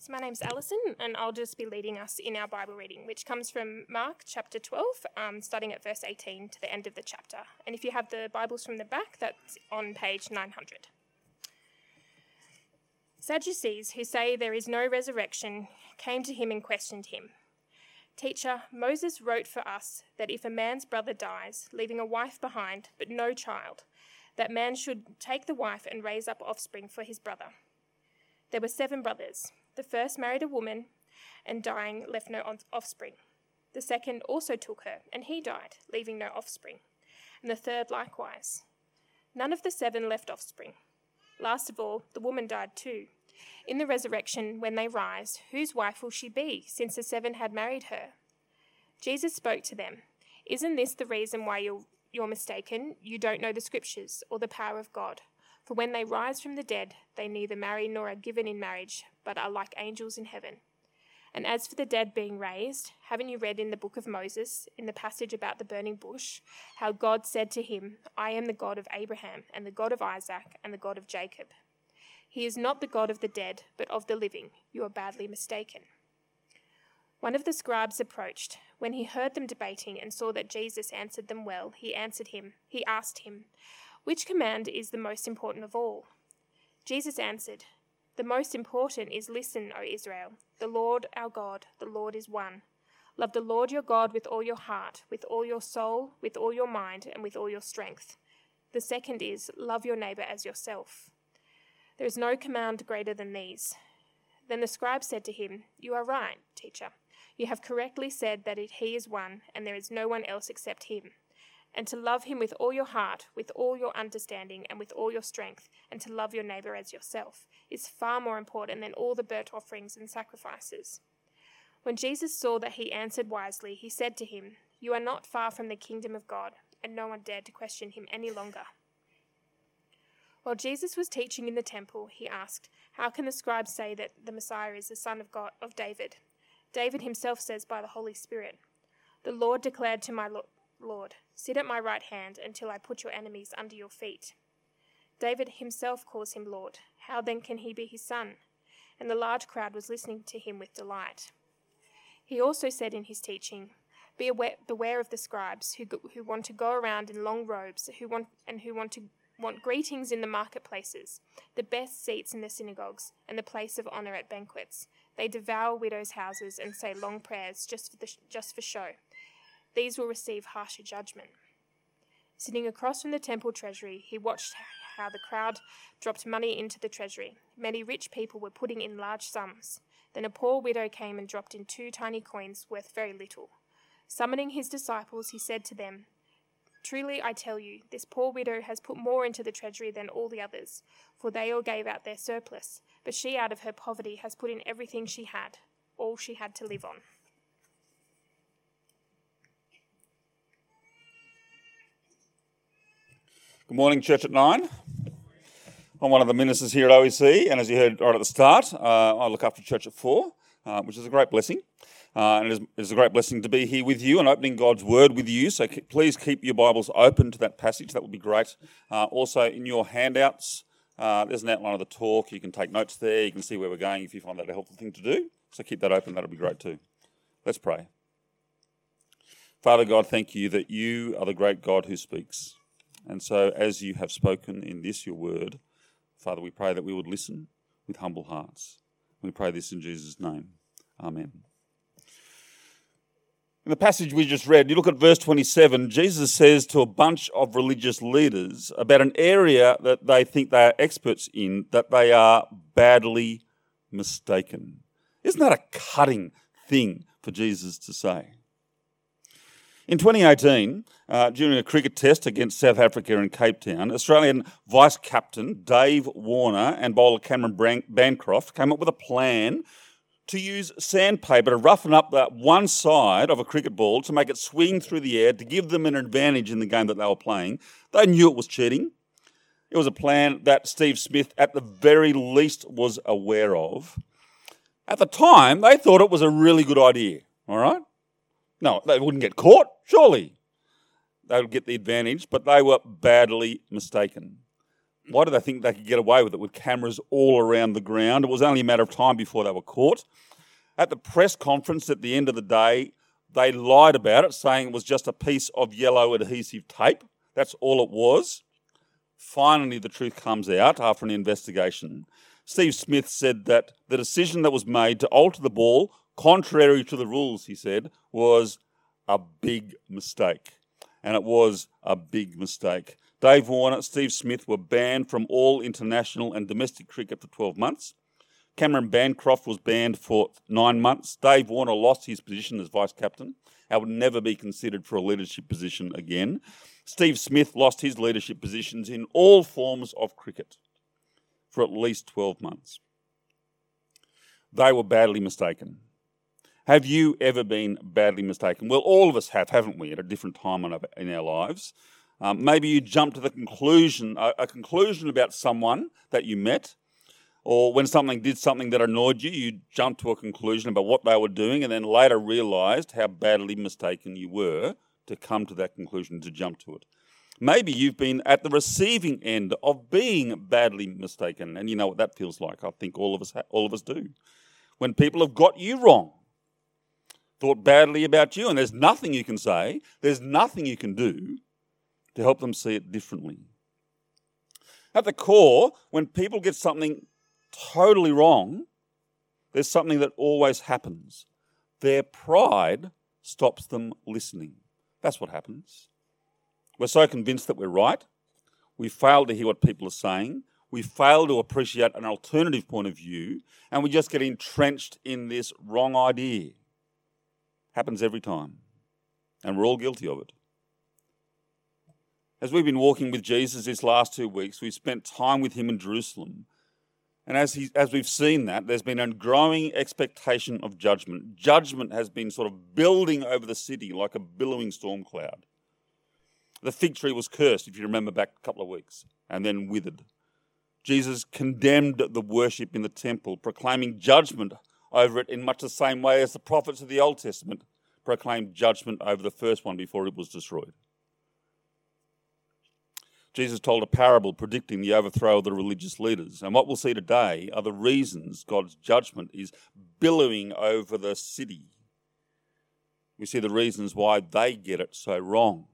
So, my name's Alison, and I'll just be leading us in our Bible reading, which comes from Mark chapter 12, um, starting at verse 18 to the end of the chapter. And if you have the Bibles from the back, that's on page 900. Sadducees, who say there is no resurrection, came to him and questioned him. Teacher, Moses wrote for us that if a man's brother dies, leaving a wife behind, but no child, that man should take the wife and raise up offspring for his brother. There were seven brothers. The first married a woman, and dying left no offspring. The second also took her, and he died, leaving no offspring. And the third likewise. None of the seven left offspring. Last of all, the woman died too. In the resurrection, when they rise, whose wife will she be, since the seven had married her? Jesus spoke to them. Isn't this the reason why you're, you're mistaken? You don't know the scriptures or the power of God. For when they rise from the dead, they neither marry nor are given in marriage, but are like angels in heaven. And as for the dead being raised, haven't you read in the book of Moses, in the passage about the burning bush, how God said to him, I am the God of Abraham, and the God of Isaac, and the God of Jacob? He is not the God of the dead, but of the living. You are badly mistaken. One of the scribes approached. When he heard them debating and saw that Jesus answered them well, he answered him. He asked him, which command is the most important of all? Jesus answered, The most important is Listen, O Israel. The Lord our God, the Lord is one. Love the Lord your God with all your heart, with all your soul, with all your mind, and with all your strength. The second is Love your neighbor as yourself. There is no command greater than these. Then the scribe said to him, You are right, teacher. You have correctly said that he is one, and there is no one else except him and to love him with all your heart, with all your understanding, and with all your strength, and to love your neighbour as yourself, is far more important than all the burnt offerings and sacrifices. When Jesus saw that he answered wisely, he said to him, You are not far from the kingdom of God, and no one dared to question him any longer. While Jesus was teaching in the temple, he asked, How can the scribes say that the Messiah is the son of God of David? David himself says by the Holy Spirit, The Lord declared to my Lord, sit at my right hand until I put your enemies under your feet. David himself calls him Lord. How then can he be his son? And the large crowd was listening to him with delight. He also said in his teaching, Be aware, beware of the scribes who, who want to go around in long robes who want, and who want to want greetings in the marketplaces, the best seats in the synagogues, and the place of honor at banquets. They devour widows' houses and say long prayers just for, the, just for show these will receive harsher judgment. Sitting across from the temple treasury, he watched how the crowd dropped money into the treasury. Many rich people were putting in large sums. Then a poor widow came and dropped in two tiny coins worth very little. Summoning his disciples, he said to them, Truly I tell you, this poor widow has put more into the treasury than all the others, for they all gave out their surplus, but she out of her poverty has put in everything she had, all she had to live on. Good morning, Church at Nine. I'm one of the ministers here at OEC, and as you heard right at the start, uh, I look after Church at Four, uh, which is a great blessing. Uh, and it is, it is, a great blessing to be here with you and opening God's Word with you. So please keep your Bibles open to that passage. That would be great. Uh, also, in your handouts, uh, there's an outline of the talk. You can take notes there. You can see where we're going if you find that a helpful thing to do. So keep that open. That'll be great too. Let's pray. Father God, thank you that you are the great God who speaks. And so, as you have spoken in this, your word, Father, we pray that we would listen with humble hearts. We pray this in Jesus' name. Amen. In the passage we just read, you look at verse 27, Jesus says to a bunch of religious leaders about an area that they think they are experts in, that they are badly mistaken. Isn't that a cutting thing for Jesus to say? In 2018, uh, during a cricket test against South Africa in Cape Town, Australian vice captain Dave Warner and bowler Cameron Bancroft came up with a plan to use sandpaper to roughen up that one side of a cricket ball to make it swing through the air to give them an advantage in the game that they were playing. They knew it was cheating. It was a plan that Steve Smith, at the very least, was aware of. At the time, they thought it was a really good idea, all right? No, they wouldn't get caught, surely. They would get the advantage, but they were badly mistaken. Why did they think they could get away with it with cameras all around the ground? It was only a matter of time before they were caught. At the press conference at the end of the day, they lied about it, saying it was just a piece of yellow adhesive tape. That's all it was. Finally, the truth comes out after an investigation. Steve Smith said that the decision that was made to alter the ball, contrary to the rules, he said, was a big mistake. And it was a big mistake. Dave Warner, Steve Smith were banned from all international and domestic cricket for 12 months. Cameron Bancroft was banned for nine months. Dave Warner lost his position as vice captain and would never be considered for a leadership position again. Steve Smith lost his leadership positions in all forms of cricket for at least 12 months. They were badly mistaken. Have you ever been badly mistaken? Well, all of us have, haven't we, at a different time in our lives? Um, maybe you jump to the conclusion, a, a conclusion about someone that you met, or when something did something that annoyed you, you jumped to a conclusion about what they were doing, and then later realised how badly mistaken you were to come to that conclusion, to jump to it. Maybe you've been at the receiving end of being badly mistaken, and you know what that feels like. I think all of us, all of us do. When people have got you wrong, thought badly about you, and there's nothing you can say, there's nothing you can do to help them see it differently. At the core, when people get something totally wrong, there's something that always happens. Their pride stops them listening. That's what happens. We're so convinced that we're right. We fail to hear what people are saying. We fail to appreciate an alternative point of view. And we just get entrenched in this wrong idea. Happens every time. And we're all guilty of it. As we've been walking with Jesus these last two weeks, we've spent time with him in Jerusalem. And as, he, as we've seen that, there's been a growing expectation of judgment. Judgment has been sort of building over the city like a billowing storm cloud. The fig tree was cursed, if you remember back a couple of weeks, and then withered. Jesus condemned the worship in the temple, proclaiming judgment over it in much the same way as the prophets of the Old Testament proclaimed judgment over the first one before it was destroyed. Jesus told a parable predicting the overthrow of the religious leaders. And what we'll see today are the reasons God's judgment is billowing over the city. We see the reasons why they get it so wrong.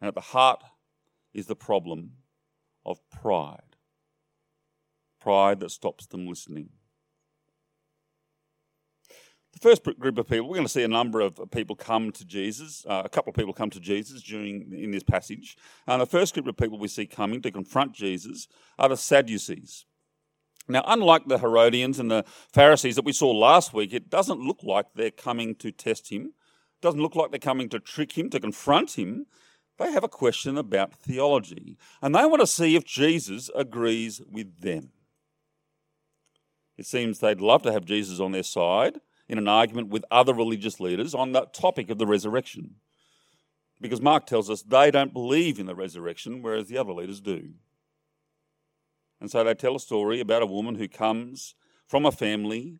And at the heart is the problem of pride pride that stops them listening. The first group of people, we're going to see a number of people come to Jesus, uh, a couple of people come to Jesus during in this passage. And the first group of people we see coming to confront Jesus are the Sadducees. Now, unlike the Herodians and the Pharisees that we saw last week, it doesn't look like they're coming to test him. It doesn't look like they're coming to trick him, to confront him. They have a question about theology, and they want to see if Jesus agrees with them. It seems they'd love to have Jesus on their side, in an argument with other religious leaders on the topic of the resurrection. Because Mark tells us they don't believe in the resurrection, whereas the other leaders do. And so they tell a story about a woman who comes from a family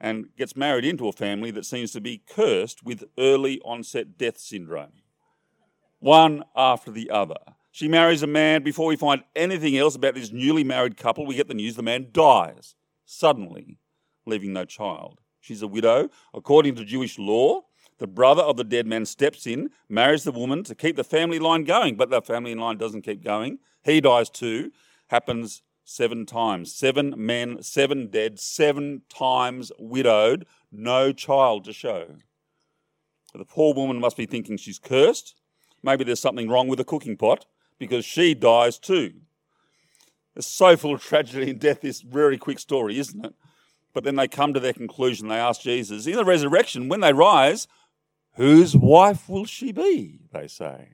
and gets married into a family that seems to be cursed with early onset death syndrome, one after the other. She marries a man before we find anything else about this newly married couple. We get the news the man dies suddenly, leaving no child. She's a widow. According to Jewish law, the brother of the dead man steps in, marries the woman to keep the family line going, but the family line doesn't keep going. He dies too. Happens seven times. Seven men, seven dead, seven times widowed, no child to show. The poor woman must be thinking she's cursed. Maybe there's something wrong with the cooking pot because she dies too. It's so full of tragedy and death, this very quick story, isn't it? But then they come to their conclusion. They ask Jesus, in the resurrection, when they rise, whose wife will she be? They say.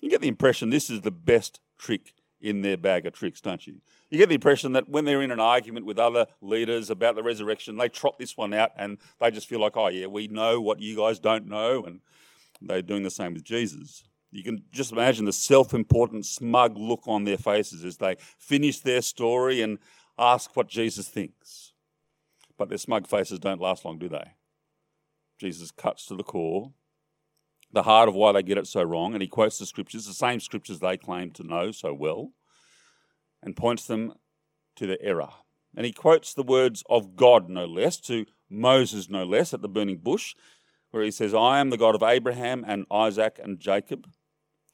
You get the impression this is the best trick in their bag of tricks, don't you? You get the impression that when they're in an argument with other leaders about the resurrection, they trot this one out and they just feel like, oh, yeah, we know what you guys don't know. And they're doing the same with Jesus. You can just imagine the self important, smug look on their faces as they finish their story and ask what Jesus thinks. But their smug faces don't last long, do they? Jesus cuts to the core. the heart of why they get it so wrong, and he quotes the scriptures, the same scriptures they claim to know so well, and points them to their error. And he quotes the words of God, no less, to Moses, no less, at the burning bush, where he says, I am the God of Abraham and Isaac and Jacob.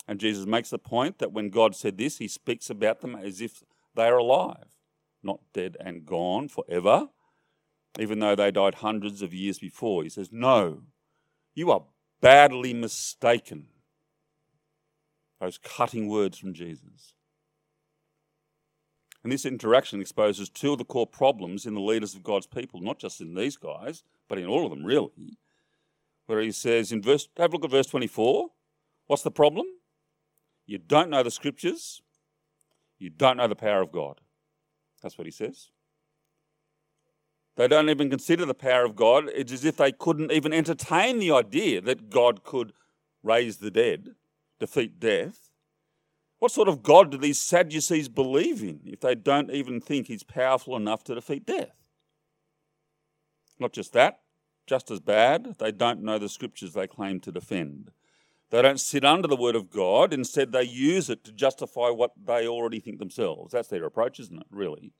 And Jesus makes the point that when God said this, he speaks about them as if they are alive, not dead and gone forever, even though they died hundreds of years before. He says, No, you are badly mistaken. Those cutting words from Jesus. And this interaction exposes two of the core problems in the leaders of God's people, not just in these guys, but in all of them, really. Where he says in verse, have a look at verse 24. What's the problem? You don't know the scriptures, you don't know the power of God. That's what he says. They don't even consider the power of God. It's as if they couldn't even entertain the idea that God could raise the dead, defeat death. What sort of God do these Sadducees believe in if they don't even think he's powerful enough to defeat death? Not just that, just as bad, they don't know the scriptures they claim to defend. They don't sit under the word of God, instead, they use it to justify what they already think themselves. That's their approach, isn't it, really?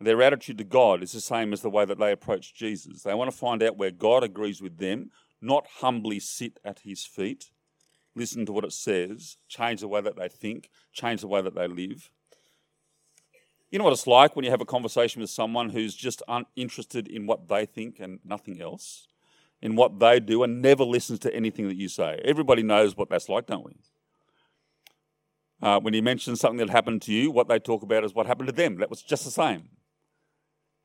Their attitude to God is the same as the way that they approach Jesus. They want to find out where God agrees with them, not humbly sit at his feet, listen to what it says, change the way that they think, change the way that they live. You know what it's like when you have a conversation with someone who's just uninterested in what they think and nothing else, in what they do, and never listens to anything that you say. Everybody knows what that's like, don't we? Uh, when you mention something that happened to you, what they talk about is what happened to them. That was just the same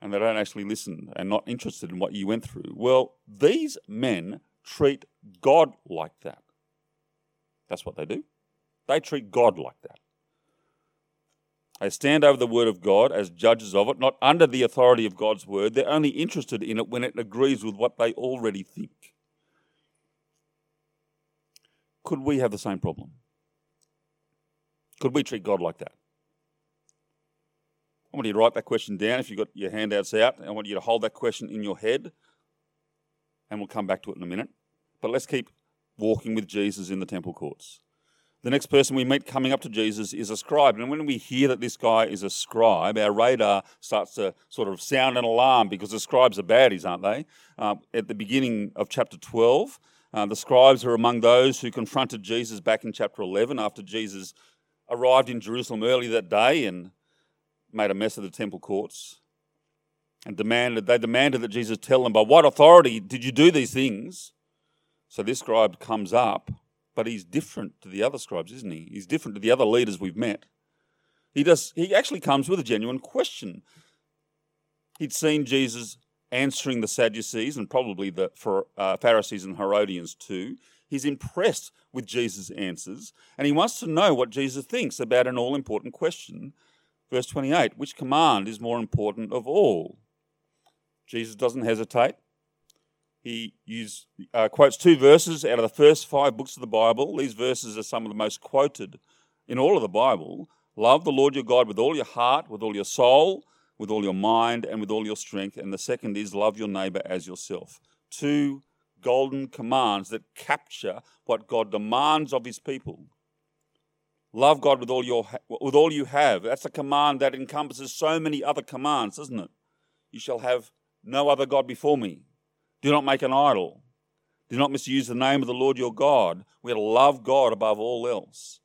and they don't actually listen and not interested in what you went through. Well, these men treat God like that. That's what they do. They treat God like that. They stand over the word of God as judges of it, not under the authority of God's word. They're only interested in it when it agrees with what they already think. Could we have the same problem? Could we treat God like that? I want you to write that question down if you've got your handouts out. I want you to hold that question in your head, and we'll come back to it in a minute. But let's keep walking with Jesus in the temple courts. The next person we meet coming up to Jesus is a scribe. And when we hear that this guy is a scribe, our radar starts to sort of sound an alarm because the scribes are baddies, aren't they? Uh, at the beginning of chapter 12, uh, the scribes are among those who confronted Jesus back in chapter 11 after Jesus arrived in Jerusalem early that day and made a mess of the temple courts and demanded they demanded that Jesus tell them by what authority did you do these things? So this scribe comes up, but he's different to the other scribes, isn't he? He's different to the other leaders we've met. He does he actually comes with a genuine question. He'd seen Jesus answering the Sadducees and probably the uh, Pharisees and Herodians too. He's impressed with Jesus' answers and he wants to know what Jesus thinks about an all important question Verse 28 Which command is more important of all? Jesus doesn't hesitate. He use, uh, quotes two verses out of the first five books of the Bible. These verses are some of the most quoted in all of the Bible. Love the Lord your God with all your heart, with all your soul, with all your mind, and with all your strength. And the second is love your neighbor as yourself. Two golden commands that capture what God demands of his people. Love God with all, your, with all you have. That's a command that encompasses so many other commands, isn't it? You shall have no other God before me. Do not make an idol. Do not misuse the name of the Lord your God. We're to love God above all else.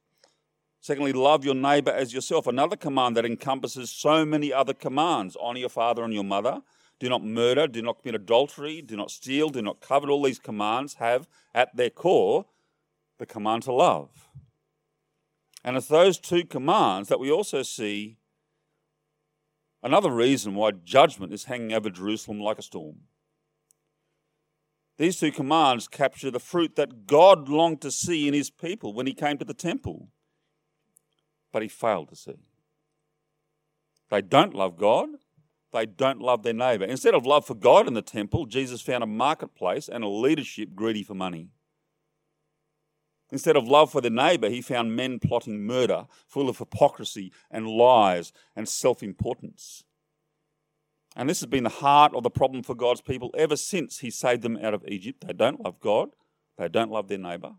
Secondly, love your neighbor as yourself. Another command that encompasses so many other commands. Honor your father and your mother. Do not murder. Do not commit adultery. Do not steal. Do not covet. All these commands have at their core the command to love. And it's those two commands that we also see another reason why judgment is hanging over Jerusalem like a storm. These two commands capture the fruit that God longed to see in his people when he came to the temple, but he failed to see. They don't love God, they don't love their neighbour. Instead of love for God in the temple, Jesus found a marketplace and a leadership greedy for money. Instead of love for the neighbour, he found men plotting murder, full of hypocrisy and lies and self importance. And this has been the heart of the problem for God's people ever since he saved them out of Egypt. They don't love God, They don't love their neighbour.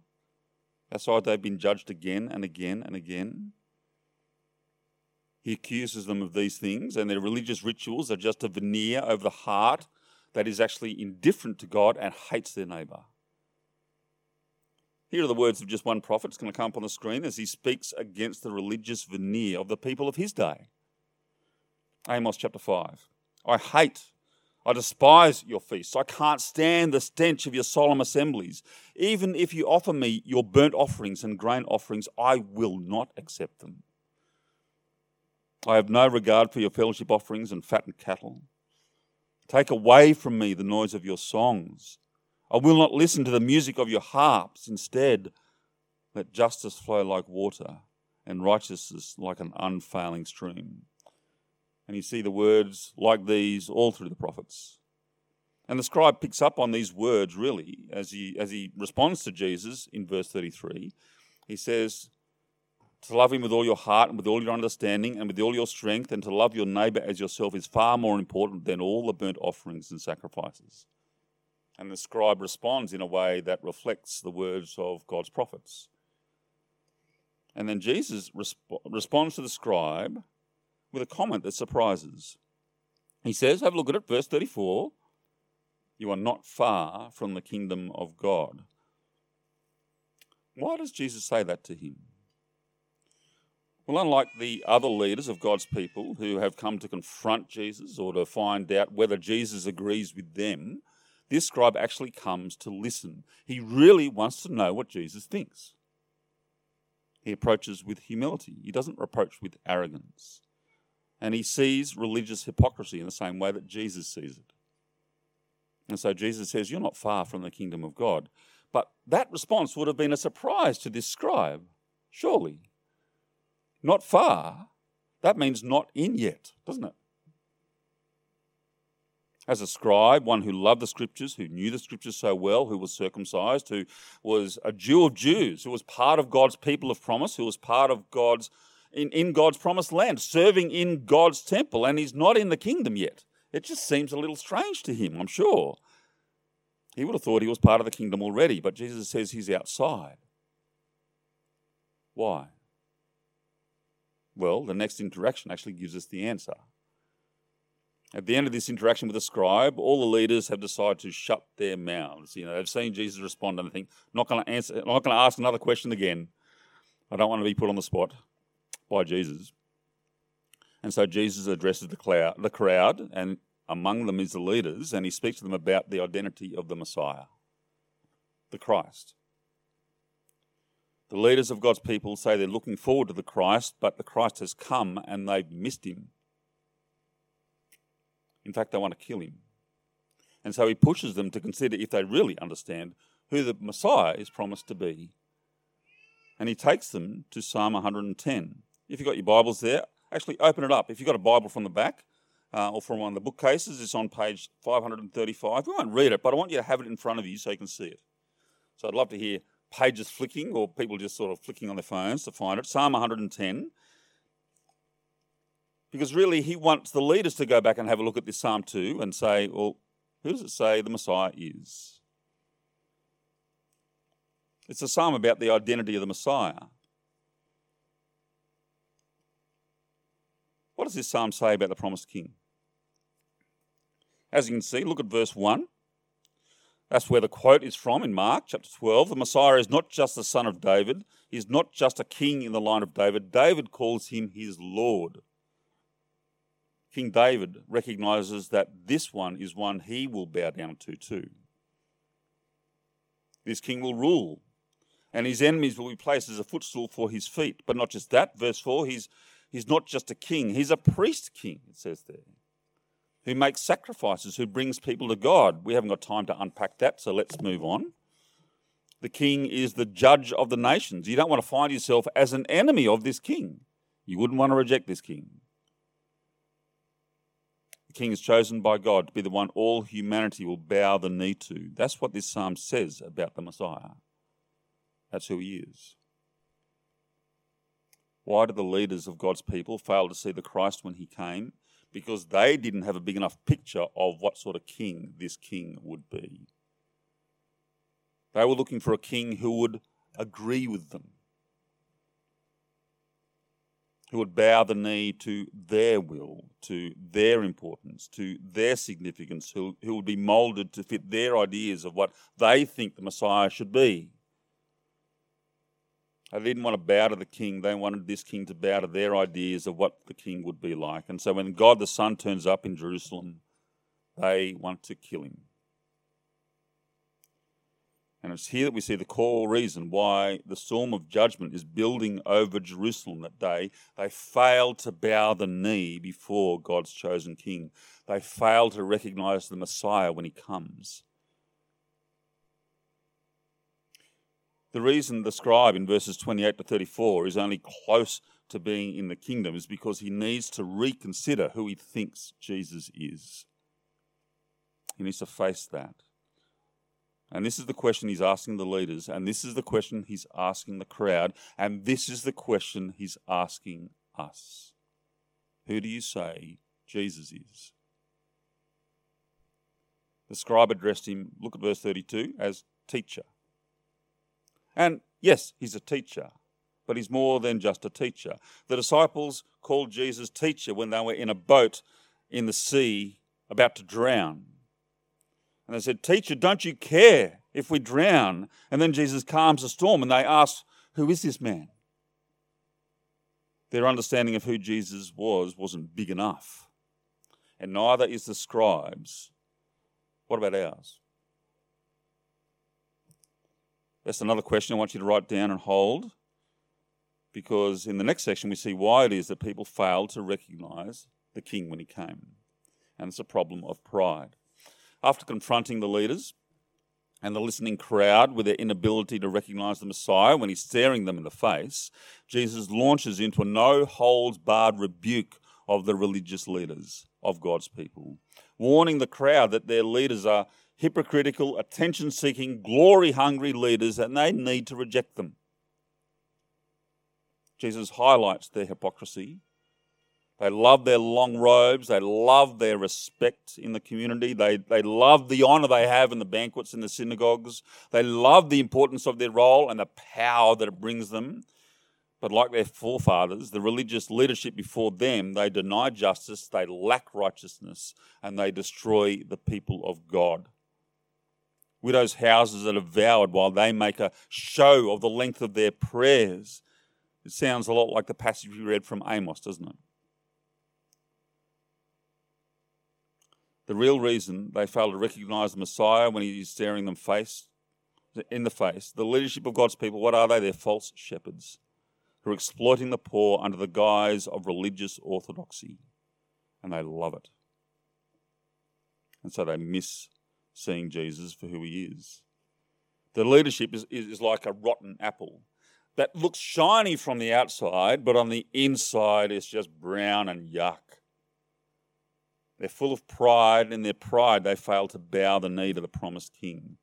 That's why they've been judged again and again and again. He accuses them of these things, and their religious rituals are just a veneer over the heart that is actually indifferent to God and hates their neighbour. Here are the words of just one prophet. It's going to come up on the screen as he speaks against the religious veneer of the people of his day. Amos chapter 5. I hate, I despise your feasts. I can't stand the stench of your solemn assemblies. Even if you offer me your burnt offerings and grain offerings, I will not accept them. I have no regard for your fellowship offerings and fattened cattle. Take away from me the noise of your songs. I will not listen to the music of your harps. Instead, let justice flow like water and righteousness like an unfailing stream. And you see the words like these all through the prophets. And the scribe picks up on these words really as he, as he responds to Jesus in verse 33. He says, To love him with all your heart and with all your understanding and with all your strength, and to love your neighbour as yourself is far more important than all the burnt offerings and sacrifices. And the scribe responds in a way that reflects the words of God's prophets. And then Jesus resp- responds to the scribe with a comment that surprises. He says, have a look at it, verse 34 You are not far from the kingdom of God. Why does Jesus say that to him? Well, unlike the other leaders of God's people who have come to confront Jesus or to find out whether Jesus agrees with them, this scribe actually comes to listen. He really wants to know what Jesus thinks. He approaches with humility, he doesn't approach with arrogance. And he sees religious hypocrisy in the same way that Jesus sees it. And so Jesus says, You're not far from the kingdom of God. But that response would have been a surprise to this scribe, surely. Not far, that means not in yet, doesn't it? as a scribe, one who loved the scriptures, who knew the scriptures so well, who was circumcised, who was a Jew of Jews, who was part of God's people of promise, who was part of God's in, in God's promised land, serving in God's temple, and he's not in the kingdom yet. It just seems a little strange to him, I'm sure. He would have thought he was part of the kingdom already, but Jesus says he's outside. Why? Well, the next interaction actually gives us the answer. At the end of this interaction with the scribe, all the leaders have decided to shut their mouths. You know, they've seen Jesus respond and they think, not going to answer, not going to ask another question again. I don't want to be put on the spot by Jesus. And so Jesus addresses the crowd, the crowd, and among them is the leaders, and he speaks to them about the identity of the Messiah, the Christ. The leaders of God's people say they're looking forward to the Christ, but the Christ has come and they've missed him. In fact, they want to kill him. And so he pushes them to consider if they really understand who the Messiah is promised to be. And he takes them to Psalm 110. If you've got your Bibles there, actually open it up. If you've got a Bible from the back uh, or from one of the bookcases, it's on page 535. We won't read it, but I want you to have it in front of you so you can see it. So I'd love to hear pages flicking or people just sort of flicking on their phones to find it. Psalm 110. Because really, he wants the leaders to go back and have a look at this Psalm 2 and say, well, who does it say the Messiah is? It's a psalm about the identity of the Messiah. What does this psalm say about the promised king? As you can see, look at verse 1. That's where the quote is from in Mark chapter 12. The Messiah is not just the son of David, he's not just a king in the line of David. David calls him his Lord. King David recognizes that this one is one he will bow down to too. This king will rule, and his enemies will be placed as a footstool for his feet. But not just that, verse 4, he's, he's not just a king, he's a priest king, it says there, who makes sacrifices, who brings people to God. We haven't got time to unpack that, so let's move on. The king is the judge of the nations. You don't want to find yourself as an enemy of this king. You wouldn't want to reject this king. The king is chosen by God to be the one all humanity will bow the knee to. That's what this psalm says about the Messiah. That's who he is. Why did the leaders of God's people fail to see the Christ when he came? Because they didn't have a big enough picture of what sort of king this king would be. They were looking for a king who would agree with them, who would bow the knee to their will, to their importance, to their significance, who, who would be moulded to fit their ideas of what they think the Messiah should be. They didn't want to bow to the king, they wanted this king to bow to their ideas of what the king would be like. And so when God the Son turns up in Jerusalem, they want to kill him. And it's here that we see the core reason why the storm of judgment is building over Jerusalem that day. They failed to bow the knee before God's chosen king. They failed to recognize the Messiah when he comes. The reason the scribe in verses 28 to 34 is only close to being in the kingdom is because he needs to reconsider who he thinks Jesus is. He needs to face that. And this is the question he's asking the leaders, and this is the question he's asking the crowd, and this is the question he's asking us. Who do you say Jesus is? The scribe addressed him, look at verse 32, as teacher. And yes, he's a teacher, but he's more than just a teacher. The disciples called Jesus teacher when they were in a boat in the sea about to drown. And they said, Teacher, don't you care if we drown? And then Jesus calms the storm and they ask, Who is this man? Their understanding of who Jesus was wasn't big enough. And neither is the scribes. What about ours? That's another question I want you to write down and hold. Because in the next section, we see why it is that people failed to recognize the king when he came. And it's a problem of pride. After confronting the leaders and the listening crowd with their inability to recognize the Messiah when he's staring them in the face, Jesus launches into a no holds barred rebuke of the religious leaders of God's people, warning the crowd that their leaders are hypocritical, attention seeking, glory hungry leaders and they need to reject them. Jesus highlights their hypocrisy they love their long robes. They love their respect in the community. They, they love the honour they have in the banquets in the synagogues. They love the importance of their role and the power that it brings them. But like their forefathers, the religious leadership before them, they deny justice, they lack righteousness, and they destroy the people of God. Widows' houses that are devoured while they make a show of the length of their prayers. It sounds a lot like the passage we read from Amos, doesn't it? The real reason they fail to recognize the Messiah when he is staring them face in the face, the leadership of God's people, what are they? They're false shepherds who are exploiting the poor under the guise of religious orthodoxy. And they love it. And so they miss seeing Jesus for who he is. The leadership is, is like a rotten apple that looks shiny from the outside, but on the inside it's just brown and yuck. They're full of pride, and in their pride, they fail to bow the knee to the promised king.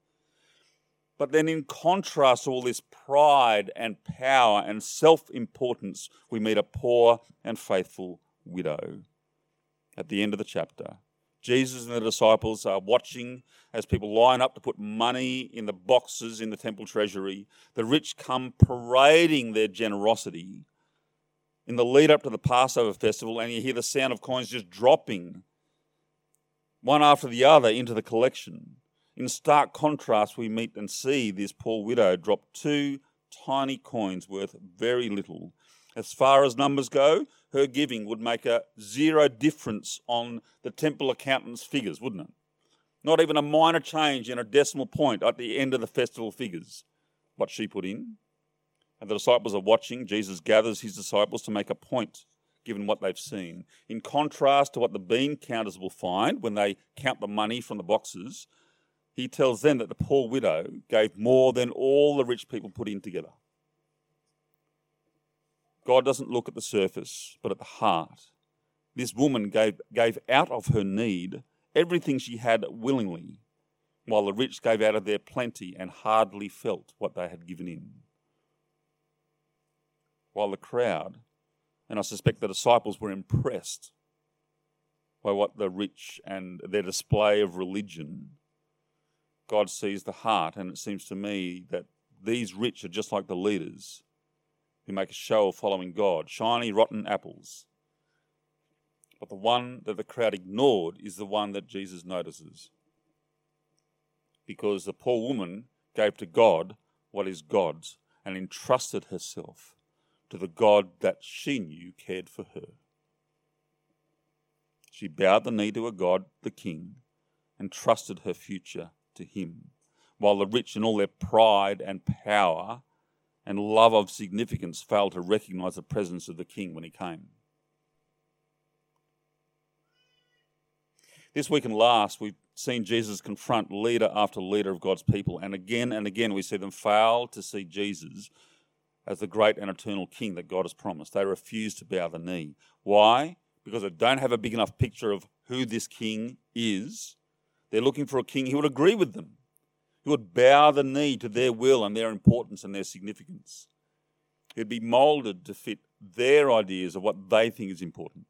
But then, in contrast to all this pride and power and self importance, we meet a poor and faithful widow at the end of the chapter. Jesus and the disciples are watching as people line up to put money in the boxes in the temple treasury. The rich come parading their generosity in the lead up to the Passover festival, and you hear the sound of coins just dropping one after the other into the collection. In stark contrast, we meet and see this poor widow drop two tiny coins worth very little. As far as numbers go, her giving would make a zero difference on the temple accountant's figures, wouldn't it? Not even a minor change in a decimal point at the end of the festival figures, what she put in. And the disciples are watching. Jesus gathers his disciples to make a point given what they've seen. In contrast to what the bean counters will find when they count the money from the boxes, he tells them that the poor widow gave more than all the rich people put in together. God doesn't look at the surface, but at the heart. This woman gave, gave out of her need everything she had willingly, while the rich gave out of their plenty and hardly felt what they had given in. While the crowd and I suspect the disciples were impressed by what the rich and their display of religion God sees the heart, and it seems to me that these rich are just like the leaders who make a show of following God, shiny, rotten apples. But the one that the crowd ignored is the one that Jesus notices. Because the poor woman gave to God what is God's and entrusted herself to the God that she knew cared for her. She bowed the knee to a God, the King, and trusted her future to Him, while the rich, in all their pride and power and love of significance, failed to recognize the presence of the King when He came. This week and last, we've seen Jesus confront leader after leader of God's people, and again and again we see them fail to see Jesus as the great and eternal King that God has promised. They refuse to bow the knee. Why? Because they don't have a big enough picture of who this King is. They're looking for a King who would agree with them, who would bow the knee to their will and their importance and their significance. He'd be moulded to fit their ideas of what they think is important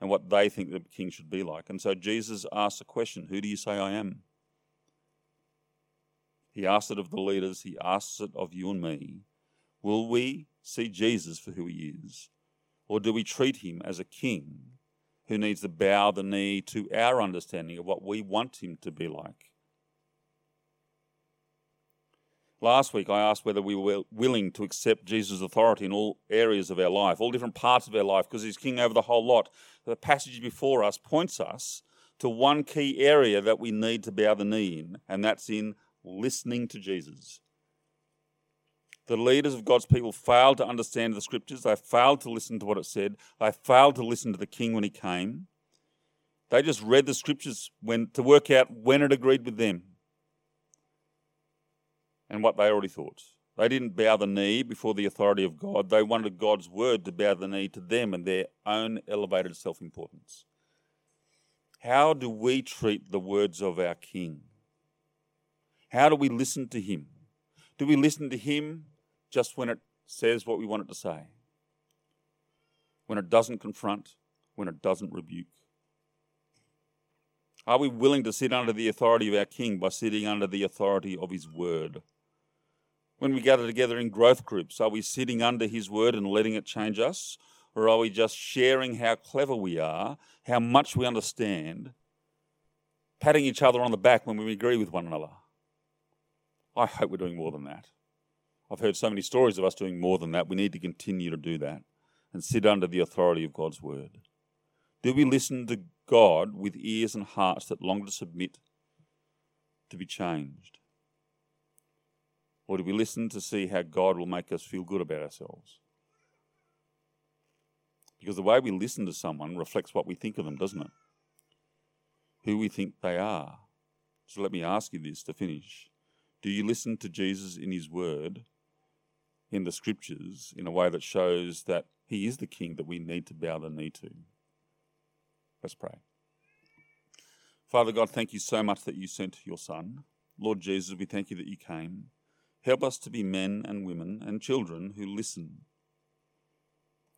and what they think the King should be like. And so Jesus asks a question Who do you say I am? He asks it of the leaders, he asks it of you and me. Will we see Jesus for who he is? Or do we treat him as a king who needs to bow the knee to our understanding of what we want him to be like? Last week, I asked whether we were willing to accept Jesus' authority in all areas of our life, all different parts of our life, because he's king over the whole lot. The passage before us points us to one key area that we need to bow the knee in, and that's in listening to Jesus. The leaders of God's people failed to understand the scriptures. They failed to listen to what it said. They failed to listen to the king when he came. They just read the scriptures when, to work out when it agreed with them and what they already thought. They didn't bow the knee before the authority of God. They wanted God's word to bow the knee to them and their own elevated self importance. How do we treat the words of our King? How do we listen to him? Do we listen to him just when it says what we want it to say, when it doesn't confront, when it doesn't rebuke? Are we willing to sit under the authority of our King by sitting under the authority of His Word? When we gather together in growth groups, are we sitting under His Word and letting it change us? Or are we just sharing how clever we are, how much we understand, patting each other on the back when we agree with one another? I hope we're doing more than that. I've heard so many stories of us doing more than that. We need to continue to do that and sit under the authority of God's word. Do we listen to God with ears and hearts that long to submit to be changed? Or do we listen to see how God will make us feel good about ourselves? Because the way we listen to someone reflects what we think of them, doesn't it? Who we think they are. So let me ask you this to finish. Do you listen to Jesus in his word in the scriptures in a way that shows that he is the king that we need to bow the knee to. Let's pray. Father God, thank you so much that you sent your Son. Lord Jesus, we thank you that you came. Help us to be men and women and children who listen.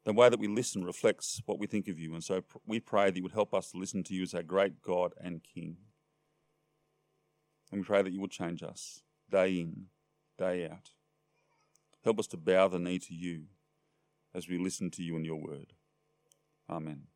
The way that we listen reflects what we think of you, and so we pray that you would help us to listen to you as our great God and King. And we pray that you would change us day in, day out. Help us to bow the knee to you as we listen to you and your word. Amen.